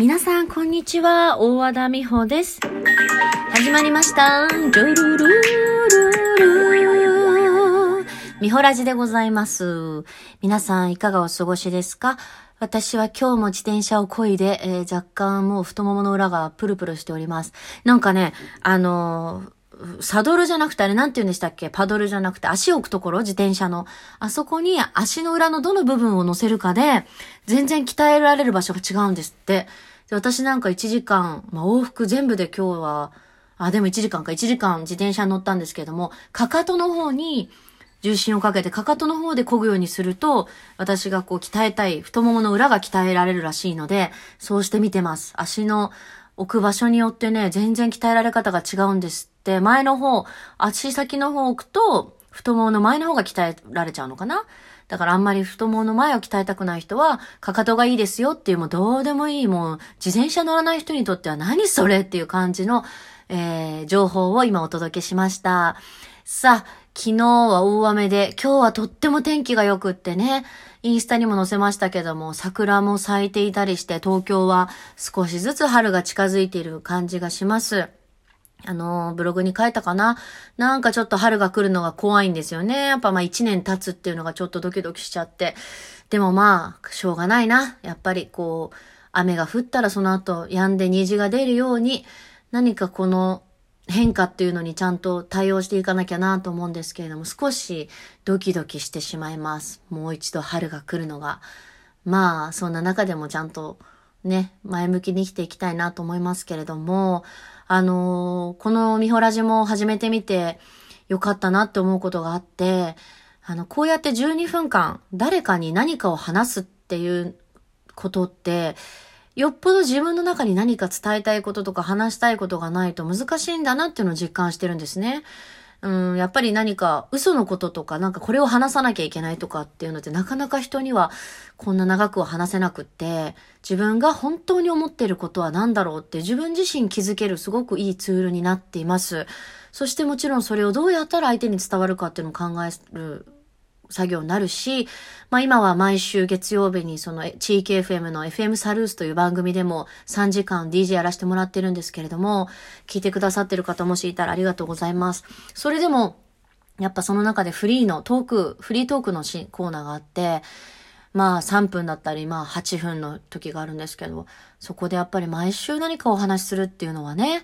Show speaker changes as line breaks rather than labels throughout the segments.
皆さん、こんにちは。大和田美穂です。始まりました。ルルルルル美穂ラジでございます。皆さん、いかがお過ごしですか？私は今日も自転車を漕いで、えー若干もう太ももの裏がプルプルしております。なんかね、あのーサドルじゃなくてあれなんて言うんでしたっけ？パドルじゃなくて足を置くところ？自転車の。あそこに足の裏のどの部分を乗せるかで、全然鍛えられる場所が違うんですって。で私なんか1時間、まあ、往復全部で今日は、あ、でも1時間か、1時間自転車に乗ったんですけども、かかとの方に重心をかけて、かかとの方で漕ぐようにすると、私がこう鍛えたい、太ももの裏が鍛えられるらしいので、そうして見てます。足の置く場所によってね、全然鍛えられ方が違うんです、前の方、足先の方置くと、太ももの前の方が鍛えられちゃうのかな？だからあんまり太ももの前を鍛えたくない人は、かかとがいいですよっていうもうどうでもいい、もう自転車乗らない人にとっては何それっていう感じの、えー、情報を今お届けしました。さあ、昨日は大雨で、今日はとっても天気が良くってね、インスタにも載せましたけども、桜も咲いていたりして、東京は少しずつ春が近づいている感じがします。あの、ブログに書いたかな？なんかちょっと春が来るのが怖いんですよね。やっぱまあ一年経つっていうのがちょっとドキドキしちゃって。でもまあ、しょうがないな。やっぱりこう、雨が降ったらその後止んで虹が出るように、何かこの変化っていうのにちゃんと対応していかなきゃなと思うんですけれども、少しドキドキしてしまいます。もう一度春が来るのが。まあ、そんな中でもちゃんとね、前向きに生きていきたいなと思いますけれども、あのーこのミホラジも始めてみてよかったなって思うことがあって、あの、こうやって12分間誰かに何かを話すっていうことって、よっぽど自分の中に何か伝えたいこととか話したいことがないと難しいんだなっていうのを実感してるんですね。うん、やっぱり何か嘘のこととか、なんかこれを話さなきゃいけないとかっていうのってなかなか人にはこんな長くは話せなくって、自分が本当に思ってることは何だろうって自分自身気づけるすごくいいツールになっています。そしてもちろんそれをどうやったら相手に伝わるかっていうのを考える作業になるし、まあ今は毎週月曜日にその地域 FM の FM サルースという番組でも3時間 DJ やらせてもらってるんですけれども、聞いてくださってる方もしいたらありがとうございます。それでも、やっぱその中でフリーのトーク、フリートークのコーナーがあって、まあ3分だったり、まあ8分の時があるんですけど、そこでやっぱり毎週何かお話しするっていうのはね、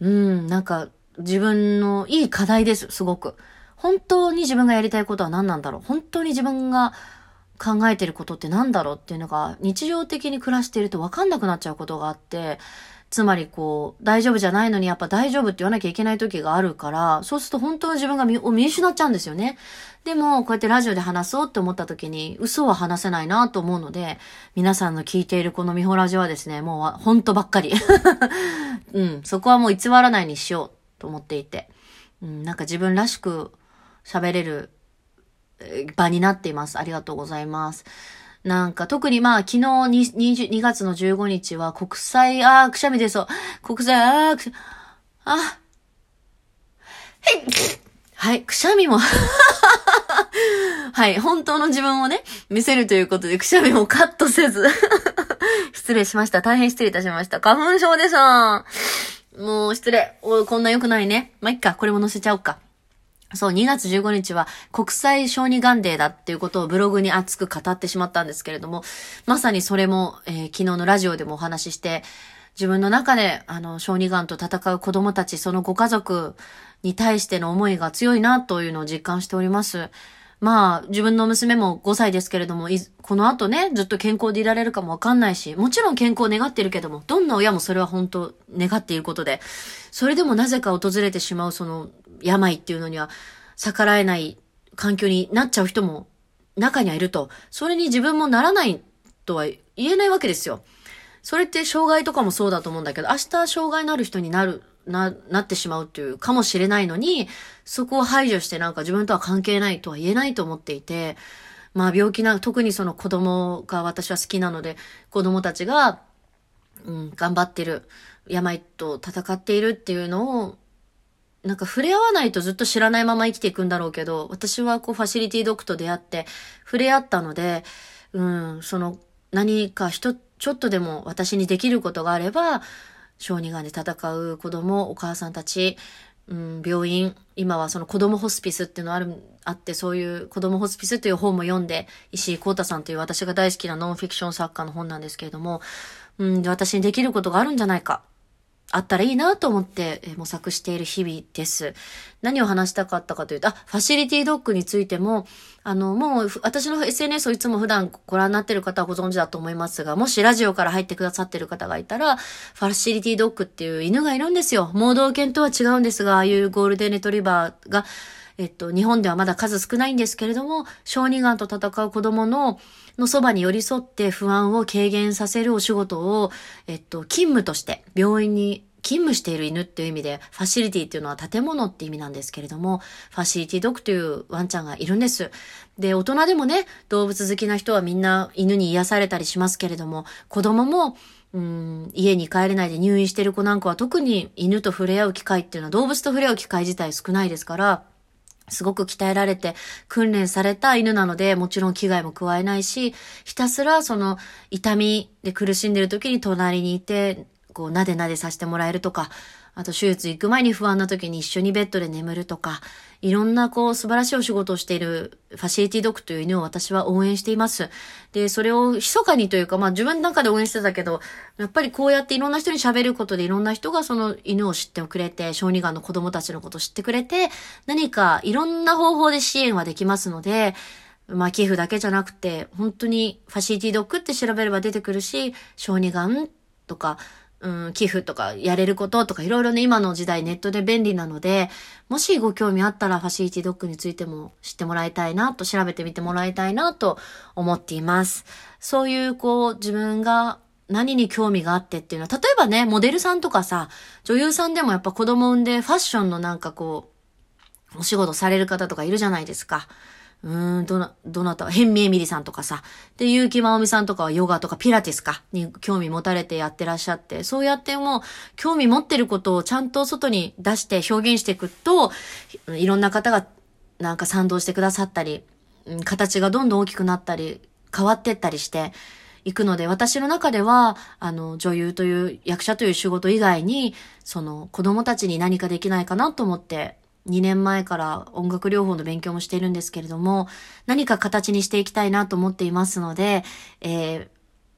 うん、なんか自分のいい課題です、すごく。本当に自分がやりたいことは何なんだろう？本当に自分が考えてることって何だろうっていうのが日常的に暮らしていると分かんなくなっちゃうことがあって、つまりこう、大丈夫じゃないのにやっぱ大丈夫って言わなきゃいけない時があるから、そうすると本当の自分が見を見失っちゃうんですよね。でも、こうやってラジオで話そうって思った時に、嘘は話せないなと思うので、皆さんの聞いているこのミホラジオはですね、もう本当ばっかり。うん、そこはもう偽らないにしようと思っていて。うん、なんか自分らしく喋れる場になっています。ありがとうございます。なんか特にまあ昨日に 20, 2月の15日は国際、あーくしゃみ出そう。国際、あーくしゃ、あ、はい、はい、くしゃみもはい、本当の自分をね、見せるということで、くしゃみもカットせず。失礼しました。大変失礼いたしました。花粉症でさ、もう失礼。こんな良くないね。まあ、いっか、これも載せちゃおうか。そう、2月15日は国際小児がんデーだっていうことをブログに熱く語ってしまったんですけれども、まさにそれも、えー昨日のラジオでもお話しして、自分の中で、あの、小児がんと戦う子供たち、そのご家族に対しての思いが強いなというのを実感しております。まあ、自分の娘も5歳ですけれども、この後ね、ずっと健康でいられるかもわかんないし、もちろん健康を願っているけども、どんな親もそれは本当願っていることで、それでもなぜか訪れてしまうその病っていうのには逆らえない環境になっちゃう人も中にはいると、それに自分もならないとは言えないわけですよ。それって障害とかもそうだと思うんだけど、明日障害のある人になる、な、なってしまうっていうかもしれないのに、そこを排除してなんか自分とは関係ないとは言えないと思っていて、まあ病気な、特にその子供が私は好きなので、子供たちが、うん、頑張ってる、病と戦っているっていうのを、なんか触れ合わないとずっと知らないまま生きていくんだろうけど、私はこうファシリティドッグと出会って触れ合ったので、うん、その何か一、ちょっとでも私にできることがあれば、小児がんで戦う子供、お母さんたち、うん、病院、今はその子供ホスピスっていうのある、あって、そういう子供ホスピスっていう本も読んで、石井幸太さんという私が大好きなノンフィクション作家の本なんですけれども、うん、私にできることがあるんじゃないか。あったらいいなと思って模索している日々です。何を話したかったかというと、あ、ファシリティドッグについても、あの、もう、私の SNS をいつも普段ご覧になっている方はご存知だと思いますが、もしラジオから入ってくださっている方がいたら、ファシリティドッグっていう犬がいるんですよ。盲導犬とは違うんですが、ああいうゴールデンレトリバーが、えっと、日本ではまだ数少ないんですけれども、小児がんと戦う子供の、のそばに寄り添って不安を軽減させるお仕事を、えっと、勤務として病院に勤務している犬っていう意味で、ファシリティっていうのは建物って意味なんですけれども、ファシリティドッグというワンちゃんがいるんです。で、大人でもね、動物好きな人はみんな犬に癒されたりしますけれども、子供も、うん、家に帰れないで入院してる子なんかは特に犬と触れ合う機会っていうのは動物と触れ合う機会自体少ないですから、すごく鍛えられて訓練された犬なので、もちろん危害も加えないし、ひたすらその痛みで苦しんでる時に隣にいて、こう、なでなでさせてもらえるとか、あと手術行く前に不安な時に一緒にベッドで眠るとか、いろんなこう素晴らしいお仕事をしているファシリティドッグという犬を私は応援しています。で、それを密かにというか、まあ自分の中で応援してたけど、やっぱりこうやっていろんな人に喋ることでいろんな人がその犬を知ってくれて、小児がんの子供たちのことを知ってくれて、何かいろんな方法で支援はできますので、まあ寄付だけじゃなくて、本当にファシリティドッグって調べれば出てくるし、小児がんとか、うん、寄付とかやれることとかいろいろね、今の時代ネットで便利なので、もしご興味あったらファシリティドッグについても知ってもらいたいなと、調べてみてもらいたいなと思っています。そういうこう、自分が何に興味があってっていうのは、例えばね、モデルさんとかさ、女優さんでもやっぱ子供産んでファッションのなんかこう、お仕事される方とかいるじゃないですか。うーん、どな、どなた、ヘンミエミリさんとかさ。で、結城まおみさんとかはヨガとかピラティスか、に興味持たれてやってらっしゃって、そうやってもう、興味持ってることをちゃんと外に出して表現していくと、いろんな方がなんか賛同してくださったり、形がどんどん大きくなったり、変わってったりして、いくので、私の中では、あの、女優という、役者という仕事以外に、その、子供たちに何かできないかなと思って、2年前から音楽療法の勉強もしているんですけれども、何か形にしていきたいなと思っていますので、えー、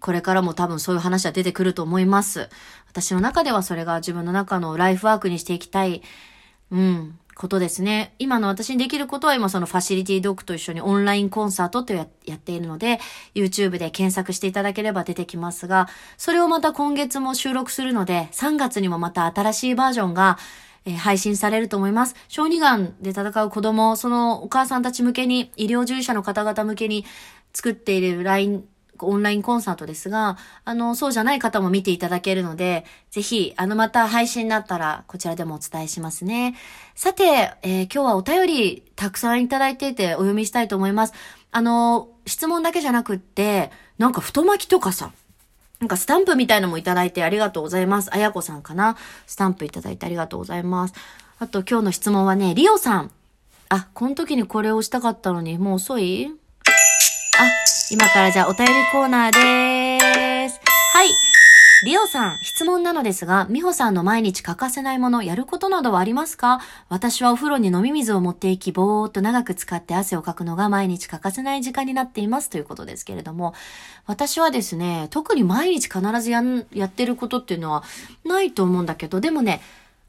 これからも多分そういう話は出てくると思います。私の中ではそれが自分の中のライフワークにしていきたい、うん、ことですね。今の私にできることは今そのファシリティドッグと一緒にオンラインコンサートとややっているので、YouTube で検索していただければ出てきますが、それをまた今月も収録するので、3月にもまた新しいバージョンがえー、配信されると思います。小児がんで戦う子供、そのお母さんたち向けに、医療従事者の方々向けに作っている LINE、オンラインコンサートですが、あの、そうじゃない方も見ていただけるので、ぜひ、あの、また配信になったら、こちらでもお伝えしますね。さて、えー、今日はお便りたくさんいただいていてお読みしたいと思います。あの、質問だけじゃなくって、なんか太巻きとかさ、なんかスタンプみたいのもいただいてありがとうございます。あやこさんかな？スタンプいただいてありがとうございます。あと今日の質問はね、リオさん。あ、この時にこれをしたかったのに、もう遅い？あ、今からじゃあお便りコーナーでーす。リオさん、質問なのですが、美穂さんの毎日欠かせないもの、やることなどはありますか？私はお風呂に飲み水を持っていき、ぼーっと長く使って汗をかくのが毎日欠かせない時間になっていますということですけれども、私はですね、特に毎日必ずや、やってることっていうのはないと思うんだけど、でもね、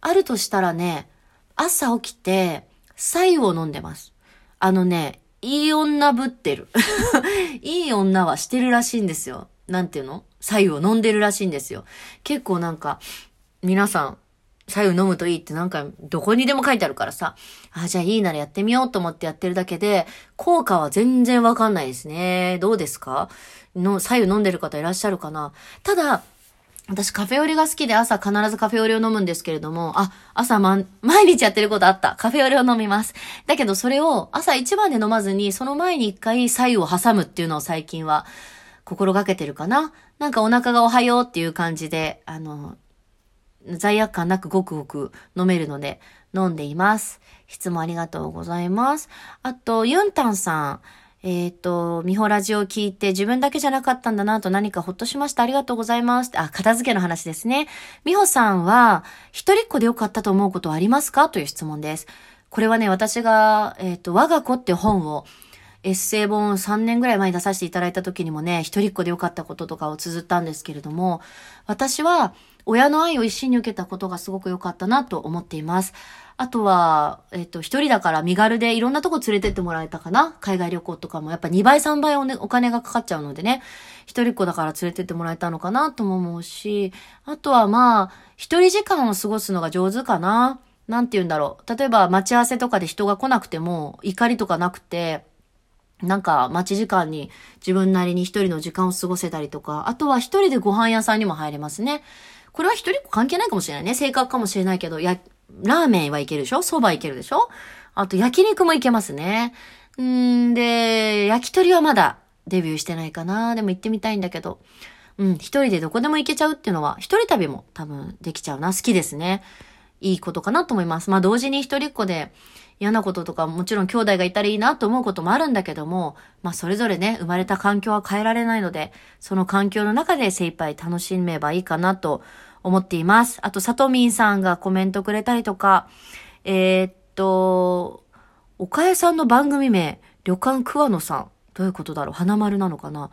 あるとしたらね、朝起きて、白湯を飲んでます。あのね、いい女ぶってる。いい女はしてるらしいんですよ。なんていうの？左右を飲んでるらしいんですよ。結構なんか、皆さん、左右飲むといいってなんか、どこにでも書いてあるからさ、あ、じゃあいいならやってみようと思ってやってるだけで、効果は全然わかんないですね。どうですか？の、左右飲んでる方いらっしゃるかな？ただ、私カフェオレが好きで朝必ずカフェオレを飲むんですけれども、あ、朝ま、毎日やってることあった。カフェオレを飲みます。だけどそれを朝一番で飲まずに、その前に一回左右を挟むっていうのを最近は心がけてるかな？なんかお腹がおはようっていう感じで、あの、罪悪感なくごくごく飲めるので飲んでいます。質問ありがとうございます。あと、ユンタンさん。えっ、と、ミホラジオを聞いて自分だけじゃなかったんだなと何かほっとしました。ありがとうございます。あ、片付けの話ですね。ミホさんは、一人っ子でよかったと思うことはありますか？という質問です。これはね、私が、えっ、と、我が子って本を、エッセイ本3年ぐらい前に出させていただいた時にもね、一人っ子でよかったこととかを綴ったんですけれども、私は親の愛を一心に受けたことがすごく良かったなと思っています。あとは、えっ、と、一人だから身軽でいろんなとこ連れてってもらえたかな？海外旅行とかもやっぱ2倍3倍お,、ね、お金がかかっちゃうのでね、一人っ子だから連れてってもらえたのかなとも思うし、あとはまあ、一人時間を過ごすのが上手かな？なんて言うんだろう。例えば待ち合わせとかで人が来なくても怒りとかなくて、なんか待ち時間に自分なりに一人の時間を過ごせたりとか、あとは一人でご飯屋さんにも入れますね。これは一人っ子関係ないかもしれないね。性格かもしれないけど、や、ラーメンはいけるでしょ？蕎麦いけるでしょ？あと焼肉もいけますね。んで、焼き鳥はまだデビューしてないかな。でも行ってみたいんだけど。うん、一人でどこでも行けちゃうっていうのは、一人旅も多分できちゃうな。好きですね。いいことかなと思います。まあ同時に一人っ子で嫌なこととかもちろん兄弟がいたらいいなと思うこともあるんだけども、まあそれぞれね、生まれた環境は変えられないので、その環境の中で精一杯楽しめばいいかなと思っています。あと、さとみんさんがコメントくれたりとか、えー、っと、岡江さんの番組名、旅館桑野さん。どういうことだろう？花丸なのかな？